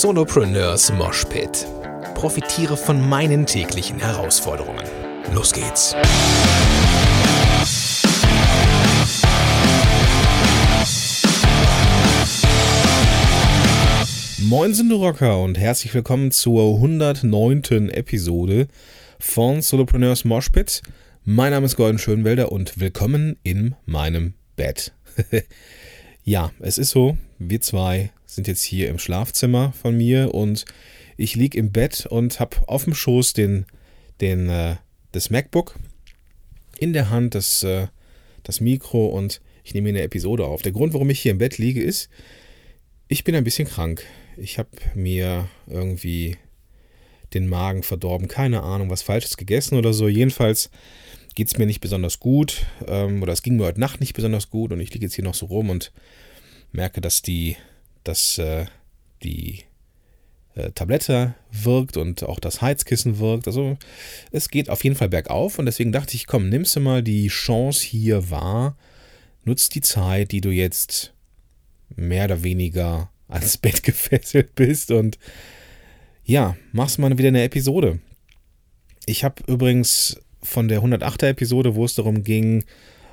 Solopreneurs Moshpit. Profitiere von meinen täglichen Herausforderungen. Los geht's. Moin sind Rocker und herzlich willkommen zur 109. Episode von Solopreneurs Moshpit. Mein Name ist Gordon Schönwelder und willkommen in meinem Bett. ja, es ist so, wir zwei sind jetzt hier im Schlafzimmer von mir und ich liege im Bett und habe auf dem Schoß den, den, äh, das MacBook, in der Hand das, äh, das Mikro und ich nehme eine Episode auf. Der Grund, warum ich hier im Bett liege, ist, ich bin ein bisschen krank. Ich habe mir irgendwie den Magen verdorben, keine Ahnung, was Falsches gegessen oder so. Jedenfalls geht es mir nicht besonders gut ähm, oder es ging mir heute Nacht nicht besonders gut und ich liege jetzt hier noch so rum und merke, dass die, dass, äh, die äh, Tablette wirkt und auch das Heizkissen wirkt. Also es geht auf jeden Fall bergauf und deswegen dachte ich, komm, nimmst du mal die Chance hier wahr, nutzt die Zeit, die du jetzt mehr oder weniger ans Bett gefesselt bist und ja, machst mal wieder eine Episode. Ich habe übrigens von der 108er Episode, wo es darum ging,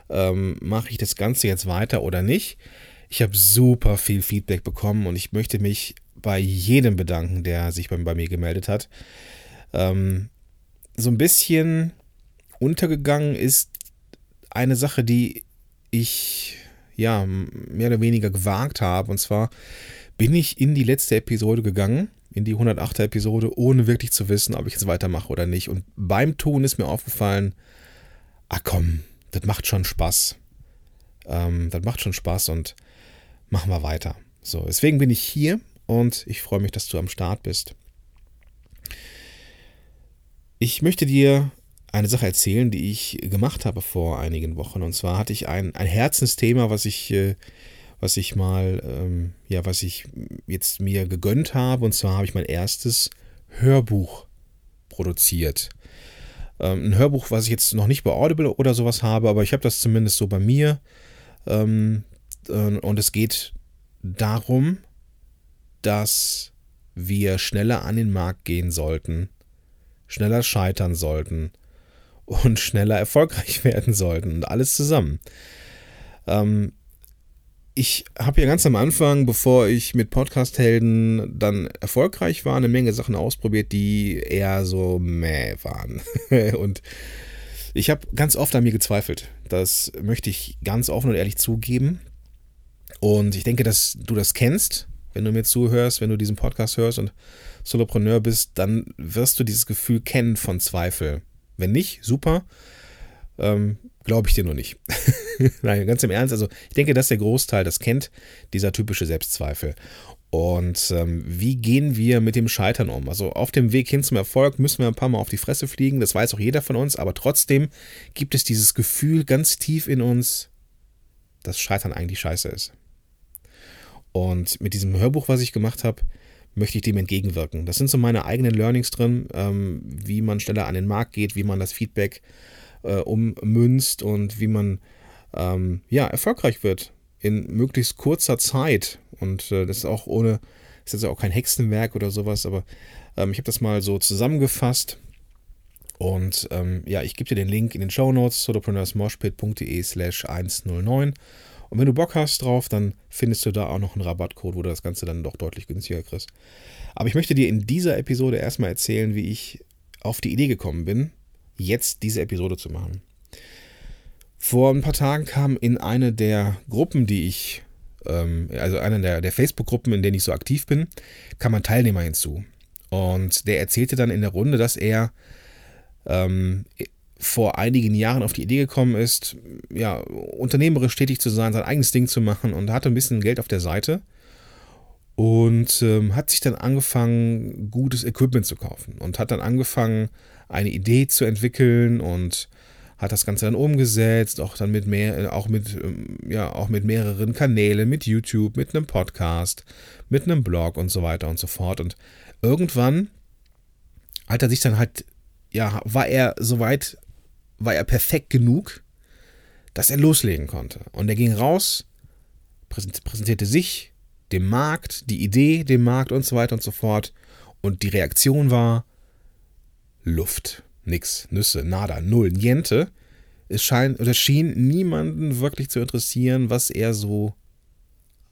ähm, mache ich das Ganze jetzt weiter oder nicht. Ich habe super viel Feedback bekommen und ich möchte mich bei jedem bedanken, der sich bei, bei mir gemeldet hat. Ähm, so ein bisschen untergegangen ist eine Sache, die ich ja mehr oder weniger gewagt habe. Und zwar bin ich in die letzte Episode gegangen, in die 108er Episode, ohne wirklich zu wissen, ob ich jetzt weitermache oder nicht. Und beim Tun ist mir aufgefallen, ah komm, das macht schon Spaß. Ähm, das macht schon Spaß und machen wir weiter. So, deswegen bin ich hier und ich freue mich, dass du am Start bist. Ich möchte dir eine Sache erzählen, die ich gemacht habe vor einigen Wochen. Und zwar hatte ich ein, ein Herzensthema, was ich, äh, was ich mal, ähm, ja, was ich jetzt mir gegönnt habe. Und zwar habe ich mein erstes Hörbuch produziert. Ähm, ein Hörbuch, was ich jetzt noch nicht bei Audible oder sowas habe, aber ich habe das zumindest so bei mir. Ähm, äh, und es geht darum, dass wir schneller an den Markt gehen sollten, schneller scheitern sollten und schneller erfolgreich werden sollten und alles zusammen. Ähm, ich habe ja ganz am Anfang, bevor ich mit Podcast-Helden dann erfolgreich war, eine Menge Sachen ausprobiert, die eher so mäh waren. und ich habe ganz oft an mir gezweifelt. Das möchte ich ganz offen und ehrlich zugeben. Und ich denke, dass du das kennst, wenn du mir zuhörst, wenn du diesen Podcast hörst und Solopreneur bist, dann wirst du dieses Gefühl kennen von Zweifel. Wenn nicht, super. Ähm, Glaube ich dir nur nicht. Nein, ganz im Ernst. Also ich denke, dass der Großteil das kennt, dieser typische Selbstzweifel. Und ähm, wie gehen wir mit dem Scheitern um? Also auf dem Weg hin zum Erfolg müssen wir ein paar Mal auf die Fresse fliegen, das weiß auch jeder von uns, aber trotzdem gibt es dieses Gefühl ganz tief in uns, dass Scheitern eigentlich scheiße ist. Und mit diesem Hörbuch, was ich gemacht habe, möchte ich dem entgegenwirken. Das sind so meine eigenen Learnings drin, ähm, wie man schneller an den Markt geht, wie man das Feedback äh, ummünzt und wie man ähm, ja, erfolgreich wird in möglichst kurzer Zeit. Und äh, das ist auch ohne, ist jetzt auch kein Hexenwerk oder sowas, aber ähm, ich habe das mal so zusammengefasst. Und ähm, ja, ich gebe dir den Link in den Show Notes, solopreneursmoshpit.de slash 109. Und wenn du Bock hast drauf, dann findest du da auch noch einen Rabattcode, wo du das Ganze dann doch deutlich günstiger kriegst. Aber ich möchte dir in dieser Episode erstmal erzählen, wie ich auf die Idee gekommen bin, jetzt diese Episode zu machen. Vor ein paar Tagen kam in eine der Gruppen, die ich, ähm, also eine der, der Facebook-Gruppen, in denen ich so aktiv bin, kam ein Teilnehmer hinzu. Und der erzählte dann in der Runde, dass er ähm, vor einigen Jahren auf die Idee gekommen ist, ja, unternehmerisch tätig zu sein, sein eigenes Ding zu machen und hatte ein bisschen Geld auf der Seite und ähm, hat sich dann angefangen, gutes Equipment zu kaufen und hat dann angefangen, eine Idee zu entwickeln und hat das Ganze dann umgesetzt, auch dann mit mehr, auch mit, ähm, ja, auch mit mehreren Kanälen, mit YouTube, mit einem Podcast, mit einem Blog und so weiter und so fort. Und irgendwann hat er sich dann halt, ja, war er soweit war er perfekt genug, dass er loslegen konnte. Und er ging raus, präsentierte sich, dem Markt, die Idee, dem Markt und so weiter und so fort. Und die Reaktion war Luft. Nix, Nüsse, nada, null, niente. Es scheint oder schien niemanden wirklich zu interessieren, was er so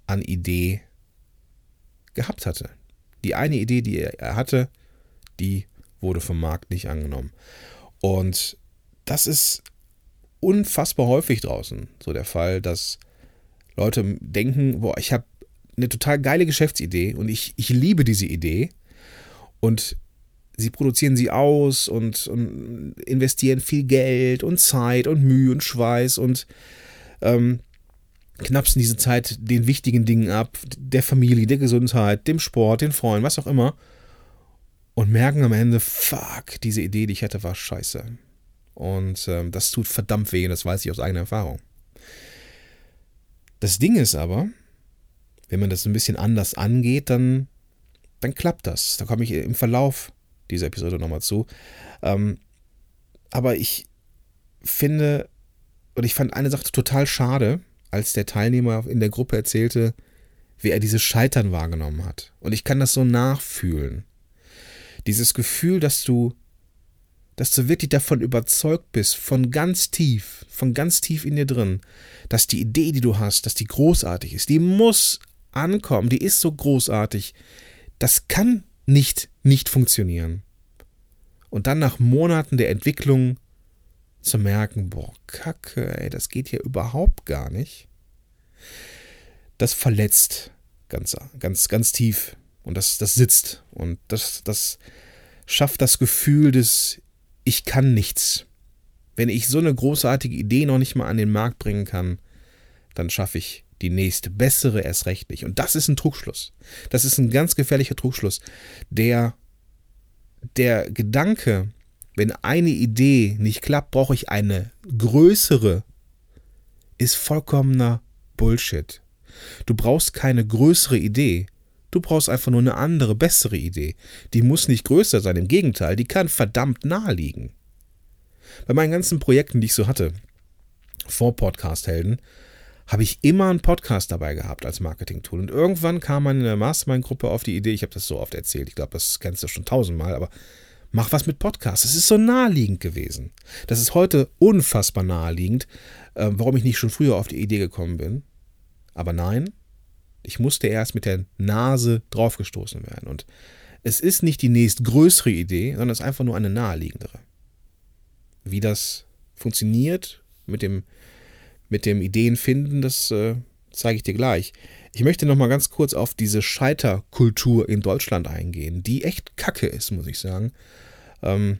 an Idee gehabt hatte. Die eine Idee, die er hatte, die wurde vom Markt nicht angenommen. Und das ist unfassbar häufig draußen so der Fall, dass Leute denken, boah, ich habe eine total geile Geschäftsidee und ich, ich liebe diese Idee und sie produzieren sie aus und, und investieren viel Geld und Zeit und Mühe und Schweiß und ähm, knapsen diese Zeit den wichtigen Dingen ab, der Familie, der Gesundheit, dem Sport, den Freunden, was auch immer. Und merken am Ende, fuck, diese Idee, die ich hatte, war scheiße. Und ähm, das tut verdammt weh, das weiß ich aus eigener Erfahrung. Das Ding ist aber, wenn man das ein bisschen anders angeht, dann, dann klappt das. Da komme ich im Verlauf dieser Episode nochmal zu. Ähm, aber ich finde, und ich fand eine Sache total schade, als der Teilnehmer in der Gruppe erzählte, wie er dieses Scheitern wahrgenommen hat. Und ich kann das so nachfühlen. Dieses Gefühl, dass du, dass du wirklich davon überzeugt bist, von ganz tief, von ganz tief in dir drin, dass die Idee, die du hast, dass die großartig ist, die muss ankommen, die ist so großartig. Das kann nicht nicht funktionieren. Und dann nach Monaten der Entwicklung zu merken, boah, Kacke, ey, das geht hier überhaupt gar nicht. Das verletzt ganz, ganz, ganz tief. Und das, das sitzt. Und das, das schafft das Gefühl des Ich kann nichts. Wenn ich so eine großartige Idee noch nicht mal an den Markt bringen kann, dann schaffe ich die nächste bessere erst recht nicht. Und das ist ein Trugschluss. Das ist ein ganz gefährlicher Trugschluss, der der Gedanke, wenn eine Idee nicht klappt, brauche ich eine größere, ist vollkommener Bullshit. Du brauchst keine größere Idee. Du brauchst einfach nur eine andere, bessere Idee. Die muss nicht größer sein, im Gegenteil, die kann verdammt nahe liegen. Bei meinen ganzen Projekten, die ich so hatte, vor Podcast-Helden, habe ich immer einen Podcast dabei gehabt als Marketing-Tool. Und irgendwann kam man in der Mastermind-Gruppe auf die Idee, ich habe das so oft erzählt, ich glaube, das kennst du schon tausendmal, aber mach was mit Podcasts. Es ist so naheliegend gewesen. Das ist heute unfassbar naheliegend, äh, warum ich nicht schon früher auf die Idee gekommen bin. Aber nein, ich musste erst mit der Nase draufgestoßen werden. Und es ist nicht die nächstgrößere Idee, sondern es ist einfach nur eine naheliegendere. Wie das funktioniert mit dem, mit dem Ideenfinden, das äh, zeige ich dir gleich. Ich möchte noch mal ganz kurz auf diese Scheiterkultur in Deutschland eingehen, die echt kacke ist, muss ich sagen. Ähm,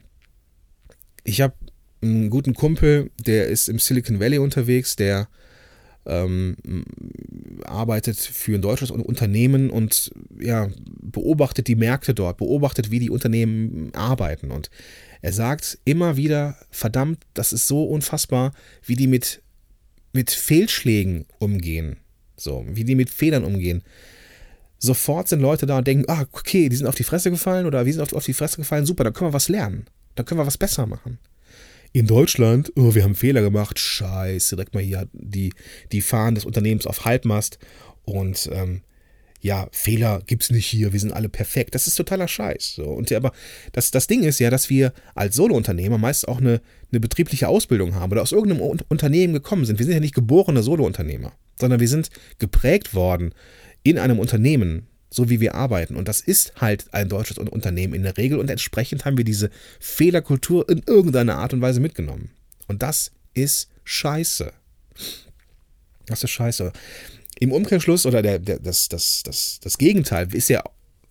ich habe einen guten Kumpel, der ist im Silicon Valley unterwegs, der ähm, arbeitet für ein deutsches Unternehmen und ja, beobachtet die Märkte dort, beobachtet, wie die Unternehmen arbeiten. Und er sagt immer wieder, verdammt, das ist so unfassbar, wie die mit, mit Fehlschlägen umgehen. So, wie die mit Fehlern umgehen. Sofort sind Leute da und denken, ah, okay, die sind auf die Fresse gefallen oder wir sind auf, auf die Fresse gefallen, super, dann können wir was lernen. Dann können wir was besser machen. In Deutschland, oh, wir haben Fehler gemacht, scheiße, direkt mal hier die, die Fahnen des Unternehmens auf Halbmast und ähm, ja, Fehler gibt's nicht hier, wir sind alle perfekt. Das ist totaler Scheiß. So. Und aber das, das Ding ist ja, dass wir als Solo-Unternehmer meist auch eine, eine betriebliche Ausbildung haben oder aus irgendeinem Unternehmen gekommen sind. Wir sind ja nicht geborene Solo-Unternehmer sondern wir sind geprägt worden in einem Unternehmen, so wie wir arbeiten. Und das ist halt ein deutsches Unternehmen in der Regel. Und entsprechend haben wir diese Fehlerkultur in irgendeiner Art und Weise mitgenommen. Und das ist scheiße. Das ist scheiße. Im Umkehrschluss oder der, der, das, das, das, das Gegenteil ist ja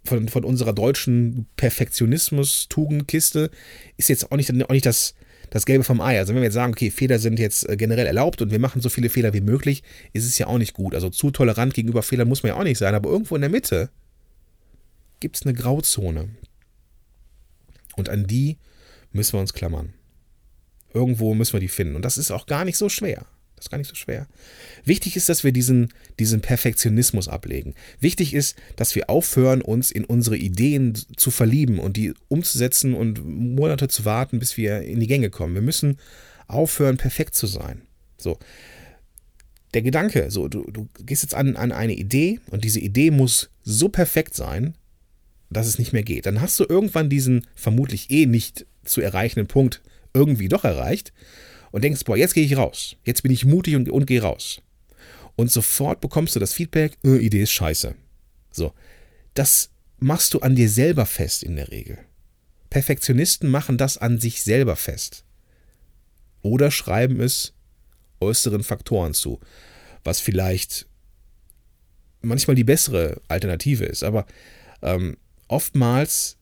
von, von unserer deutschen Perfektionismus-Tugendkiste, ist jetzt auch nicht, auch nicht das, das Gelbe vom Ei. Also wenn wir jetzt sagen, okay, Fehler sind jetzt äh, generell erlaubt und wir machen so viele Fehler wie möglich, ist es ja auch nicht gut. Also zu tolerant gegenüber Fehlern muss man ja auch nicht sein, aber irgendwo in der Mitte gibt es eine Grauzone. Und an die müssen wir uns klammern. Irgendwo müssen wir die finden. Und das ist auch gar nicht so schwer. Das ist gar nicht so schwer. Wichtig ist, dass wir diesen, diesen Perfektionismus ablegen. Wichtig ist, dass wir aufhören, uns in unsere Ideen zu verlieben und die umzusetzen und Monate zu warten, bis wir in die Gänge kommen. Wir müssen aufhören, perfekt zu sein. So. der Gedanke, so, du, du gehst jetzt an, an eine Idee und diese Idee muss so perfekt sein, dass es nicht mehr geht. Dann hast du irgendwann diesen vermutlich eh nicht zu erreichenden Punkt irgendwie doch erreicht und denkst, boah, jetzt gehe ich raus. Jetzt bin ich mutig und, und gehe raus. Und sofort bekommst du das Feedback, äh, Idee ist scheiße. So. Das machst du an dir selber fest in der Regel. Perfektionisten machen das an sich selber fest. Oder schreiben es äußeren Faktoren zu, was vielleicht manchmal die bessere Alternative ist. Aber ähm, oftmals,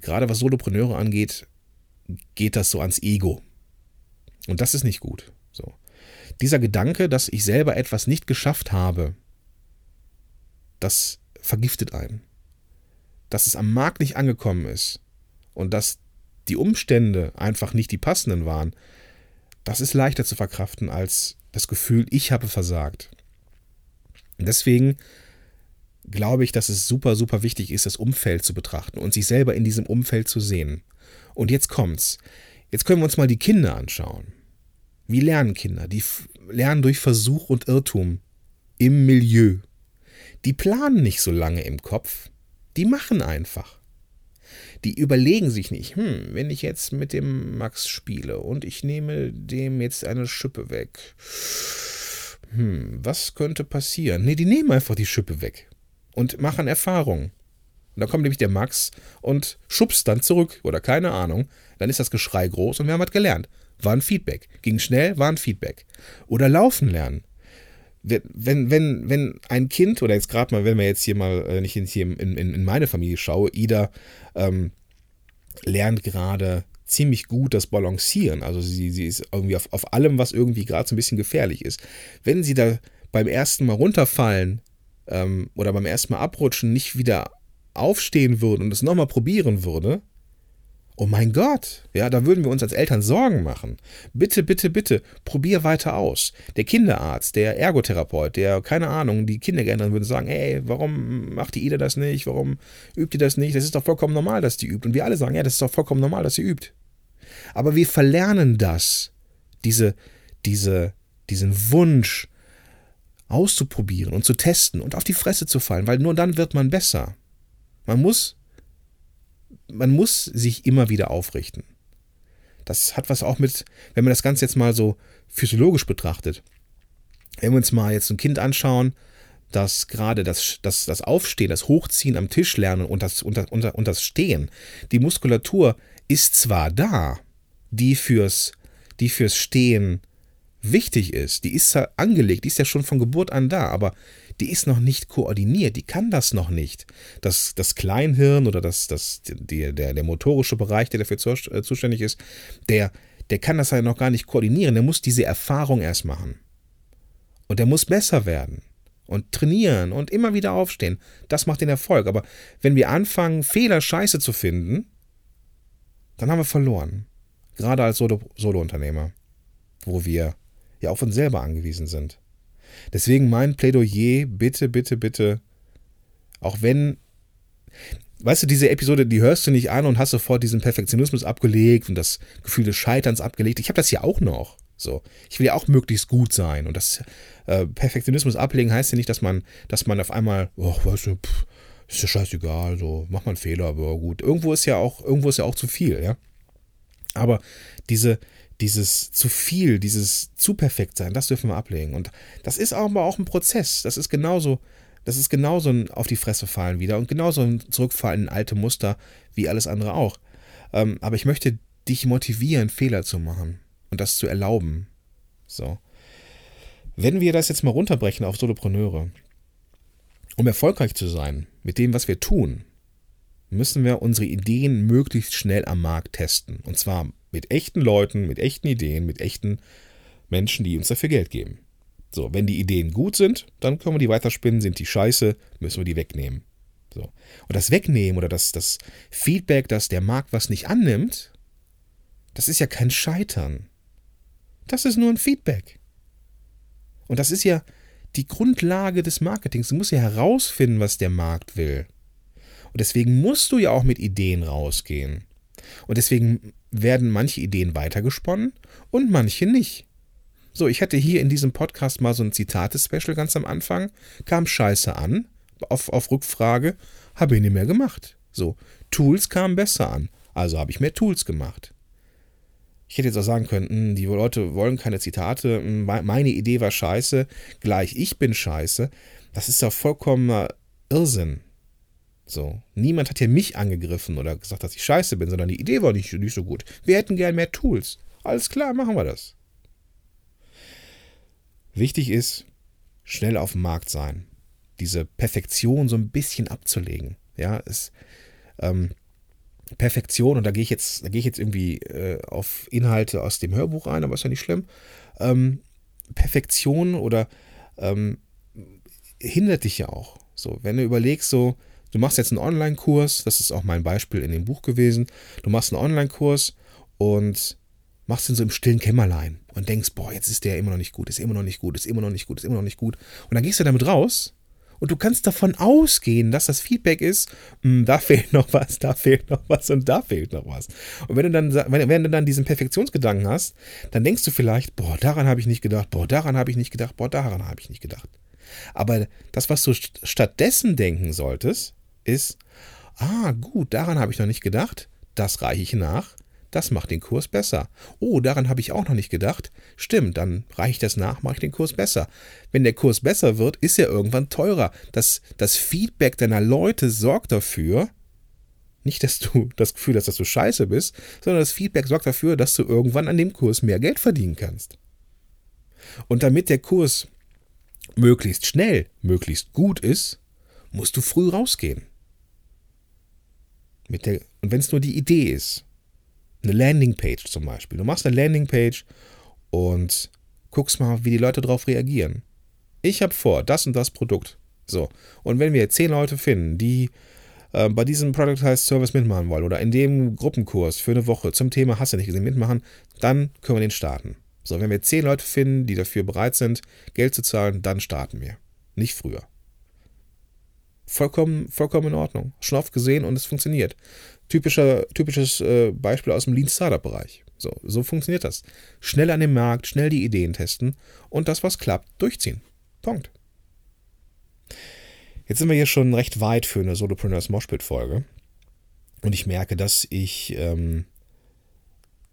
gerade was Solopreneure angeht, geht das so ans Ego. Und das ist nicht gut. So. Dieser Gedanke, dass ich selber etwas nicht geschafft habe, das vergiftet einen. Dass es am Markt nicht angekommen ist und dass die Umstände einfach nicht die passenden waren, das ist leichter zu verkraften als das Gefühl, ich habe versagt. Deswegen glaube ich, dass es super, super wichtig ist, das Umfeld zu betrachten und sich selber in diesem Umfeld zu sehen. Und jetzt kommt's. Jetzt können wir uns mal die Kinder anschauen. Wie lernen Kinder? Die lernen durch Versuch und Irrtum im Milieu. Die planen nicht so lange im Kopf, die machen einfach. Die überlegen sich nicht, hm, wenn ich jetzt mit dem Max spiele und ich nehme dem jetzt eine Schippe weg, hm, was könnte passieren? Nee, die nehmen einfach die Schippe weg und machen Erfahrungen. Und dann kommt nämlich der Max und schubst dann zurück oder keine Ahnung. Dann ist das Geschrei groß und wir haben was gelernt. War ein Feedback. Ging schnell, war ein Feedback. Oder laufen lernen. Wenn, wenn, wenn ein Kind, oder jetzt gerade mal, wenn wir jetzt hier mal, wenn ich hier in, in, in meine Familie schaue, Ida ähm, lernt gerade ziemlich gut das Balancieren. Also sie, sie ist irgendwie auf, auf allem, was irgendwie gerade so ein bisschen gefährlich ist. Wenn sie da beim ersten Mal runterfallen ähm, oder beim ersten Mal abrutschen nicht wieder aufstehen würde und es nochmal probieren würde, oh mein Gott, ja, da würden wir uns als Eltern Sorgen machen. Bitte, bitte, bitte, probier weiter aus. Der Kinderarzt, der Ergotherapeut, der, keine Ahnung, die Kindergärtnerin würden sagen, ey, warum macht die Ida das nicht? Warum übt ihr das nicht? Das ist doch vollkommen normal, dass die übt. Und wir alle sagen, ja, das ist doch vollkommen normal, dass sie übt. Aber wir verlernen das, diese, diese, diesen Wunsch auszuprobieren und zu testen und auf die Fresse zu fallen, weil nur dann wird man besser. Man muss, man muss sich immer wieder aufrichten. Das hat was auch mit, wenn man das Ganze jetzt mal so physiologisch betrachtet. Wenn wir uns mal jetzt ein Kind anschauen, das gerade das, das, das Aufstehen, das Hochziehen am Tisch lernen und das, und, und, und das Stehen, die Muskulatur ist zwar da, die fürs, die fürs Stehen wichtig ist, die ist ja angelegt, die ist ja schon von Geburt an da, aber die ist noch nicht koordiniert, die kann das noch nicht. Das, das Kleinhirn oder das, das, die, der, der motorische Bereich, der dafür äh, zuständig ist, der, der kann das ja noch gar nicht koordinieren, der muss diese Erfahrung erst machen. Und der muss besser werden und trainieren und immer wieder aufstehen. Das macht den Erfolg. Aber wenn wir anfangen, Fehler scheiße zu finden, dann haben wir verloren. Gerade als Solo-Unternehmer, wo wir ja auf uns selber angewiesen sind. Deswegen mein Plädoyer, bitte, bitte, bitte, auch wenn, weißt du, diese Episode, die hörst du nicht an und hast sofort diesen Perfektionismus abgelegt und das Gefühl des Scheiterns abgelegt. Ich habe das ja auch noch. So, ich will ja auch möglichst gut sein und das äh, Perfektionismus ablegen heißt ja nicht, dass man, dass man auf einmal, oh, weißt du, pff, ist ja scheißegal, so mach mal einen Fehler, aber gut. Irgendwo ist ja auch, irgendwo ist ja auch zu viel, ja. Aber diese, dieses zu viel, dieses zu perfekt sein, das dürfen wir ablegen. Und das ist aber auch ein Prozess. Das ist genauso, das ist genauso ein auf die Fresse fallen wieder und genauso ein Zurückfallen in alte Muster wie alles andere auch. Ähm, aber ich möchte dich motivieren, Fehler zu machen und das zu erlauben. So. Wenn wir das jetzt mal runterbrechen auf Solopreneure, um erfolgreich zu sein mit dem, was wir tun, müssen wir unsere Ideen möglichst schnell am Markt testen. Und zwar mit echten Leuten, mit echten Ideen, mit echten Menschen, die uns dafür Geld geben. So, wenn die Ideen gut sind, dann können wir die weiterspinnen. Sind die scheiße, müssen wir die wegnehmen. So. Und das Wegnehmen oder das, das Feedback, dass der Markt was nicht annimmt, das ist ja kein Scheitern. Das ist nur ein Feedback. Und das ist ja die Grundlage des Marketings. Du musst ja herausfinden, was der Markt will. Und deswegen musst du ja auch mit Ideen rausgehen. Und deswegen werden manche Ideen weitergesponnen und manche nicht. So, ich hatte hier in diesem Podcast mal so ein Zitate-Special ganz am Anfang, kam scheiße an, auf, auf Rückfrage, habe ich nicht mehr gemacht. So, Tools kamen besser an, also habe ich mehr Tools gemacht. Ich hätte jetzt auch sagen können, hm, die Leute wollen keine Zitate, hm, meine Idee war scheiße, gleich ich bin scheiße. Das ist doch vollkommener Irrsinn. So, niemand hat ja mich angegriffen oder gesagt, dass ich scheiße bin, sondern die Idee war nicht, nicht so gut. Wir hätten gern mehr Tools. Alles klar, machen wir das. Wichtig ist, schnell auf dem Markt sein. Diese Perfektion so ein bisschen abzulegen. Ja, es, ähm, Perfektion, und da gehe ich jetzt, da gehe ich jetzt irgendwie äh, auf Inhalte aus dem Hörbuch ein, aber ist ja nicht schlimm. Ähm, Perfektion oder ähm, hindert dich ja auch. So, wenn du überlegst, so, du machst jetzt einen Online-Kurs, das ist auch mein Beispiel in dem Buch gewesen, du machst einen Online-Kurs und machst ihn so im stillen Kämmerlein und denkst, boah, jetzt ist der immer noch nicht gut, ist immer noch nicht gut, ist immer noch nicht gut, ist immer noch nicht gut. Und dann gehst du damit raus und du kannst davon ausgehen, dass das Feedback ist, hm, da fehlt noch was, da fehlt noch was und da fehlt noch was. Und wenn du dann, wenn, wenn du dann diesen Perfektionsgedanken hast, dann denkst du vielleicht, boah, daran habe ich nicht gedacht, boah, daran habe ich nicht gedacht, boah, daran habe ich nicht gedacht. Aber das, was du stattdessen denken solltest, ist, ah, gut, daran habe ich noch nicht gedacht, das reiche ich nach das macht den Kurs besser. Oh, daran habe ich auch noch nicht gedacht. Stimmt, dann reiche ich das nach, mache ich den Kurs besser. Wenn der Kurs besser wird, ist er irgendwann teurer. Das, das Feedback deiner Leute sorgt dafür, nicht, dass du das Gefühl hast, dass du scheiße bist, sondern das Feedback sorgt dafür, dass du irgendwann an dem Kurs mehr Geld verdienen kannst. Und damit der Kurs möglichst schnell, möglichst gut ist, musst du früh rausgehen. Mit der, und wenn es nur die Idee ist, eine Landingpage zum Beispiel. Du machst eine Landingpage und guckst mal, wie die Leute darauf reagieren. Ich habe vor, das und das Produkt. So. Und wenn wir zehn Leute finden, die äh, bei diesem Productized Service mitmachen wollen oder in dem Gruppenkurs für eine Woche zum Thema Hast du nicht gesehen mitmachen, dann können wir den starten. So, wenn wir zehn Leute finden, die dafür bereit sind, Geld zu zahlen, dann starten wir. Nicht früher. Vollkommen, vollkommen in Ordnung. Schon oft gesehen und es funktioniert. Typischer, typisches äh, Beispiel aus dem Lean Startup Bereich. So, so funktioniert das. Schnell an den Markt, schnell die Ideen testen und das, was klappt, durchziehen. Punkt. Jetzt sind wir hier schon recht weit für eine Solopreneurs Moshpit Folge. Und ich merke, dass ich, ähm,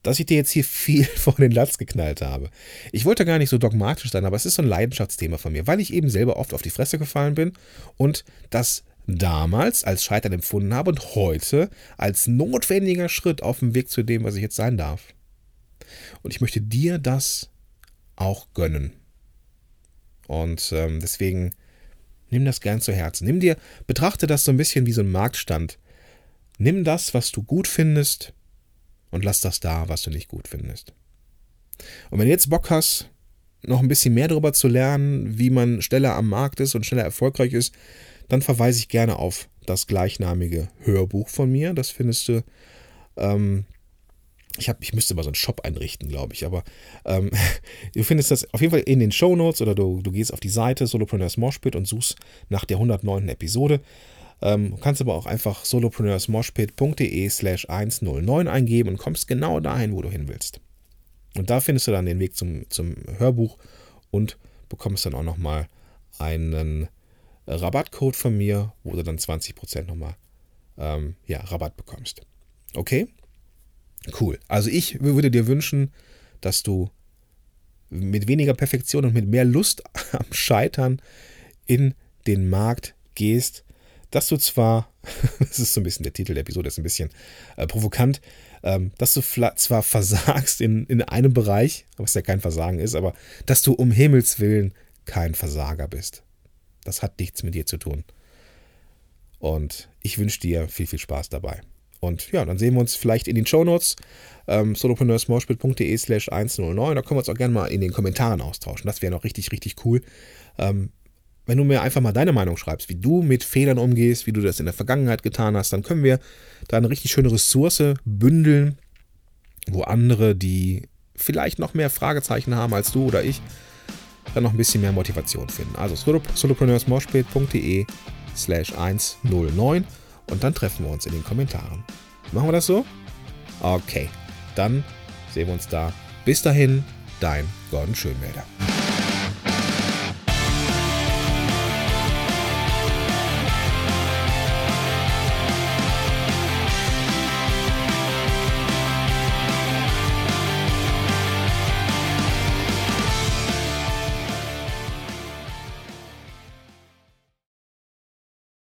dass ich dir jetzt hier viel vor den Latz geknallt habe. Ich wollte gar nicht so dogmatisch sein, aber es ist so ein Leidenschaftsthema von mir, weil ich eben selber oft auf die Fresse gefallen bin und das damals als Scheitern empfunden habe und heute als notwendiger Schritt auf dem Weg zu dem, was ich jetzt sein darf. Und ich möchte dir das auch gönnen. Und ähm, deswegen nimm das gern zu Herzen. Nimm dir, betrachte das so ein bisschen wie so ein Marktstand. Nimm das, was du gut findest, und lass das da, was du nicht gut findest. Und wenn du jetzt Bock hast, noch ein bisschen mehr darüber zu lernen, wie man schneller am Markt ist und schneller erfolgreich ist, dann verweise ich gerne auf das gleichnamige Hörbuch von mir. Das findest du. Ähm, ich, hab, ich müsste mal so einen Shop einrichten, glaube ich, aber ähm, du findest das auf jeden Fall in den Show Notes oder du, du gehst auf die Seite Solopreneurs Moshpit und suchst nach der 109. Episode. Ähm, kannst aber auch einfach solopreneursmoshpit.de slash 109 eingeben und kommst genau dahin, wo du hin willst. Und da findest du dann den Weg zum, zum Hörbuch und bekommst dann auch nochmal einen Rabattcode von mir, wo du dann 20% nochmal ähm, ja, Rabatt bekommst. Okay? Cool. Also ich würde dir wünschen, dass du mit weniger Perfektion und mit mehr Lust am Scheitern in den Markt gehst, dass du zwar, das ist so ein bisschen der Titel der Episode, ist ein bisschen äh, provokant, ähm, dass du zwar versagst in, in einem Bereich, was ja kein Versagen ist, aber dass du um Himmels Willen kein Versager bist. Das hat nichts mit dir zu tun. Und ich wünsche dir viel, viel Spaß dabei. Und ja, dann sehen wir uns vielleicht in den Shownotes, ähm, solopreneursmorspiel.de slash 109. Da können wir uns auch gerne mal in den Kommentaren austauschen. Das wäre noch richtig, richtig cool. Ähm, wenn du mir einfach mal deine Meinung schreibst, wie du mit Fehlern umgehst, wie du das in der Vergangenheit getan hast, dann können wir da eine richtig schöne Ressource bündeln, wo andere, die vielleicht noch mehr Fragezeichen haben als du oder ich, dann noch ein bisschen mehr Motivation finden. Also solopreneursmoshpit.de slash 109 und dann treffen wir uns in den Kommentaren. Machen wir das so? Okay, dann sehen wir uns da. Bis dahin, dein Gordon Schönwälder.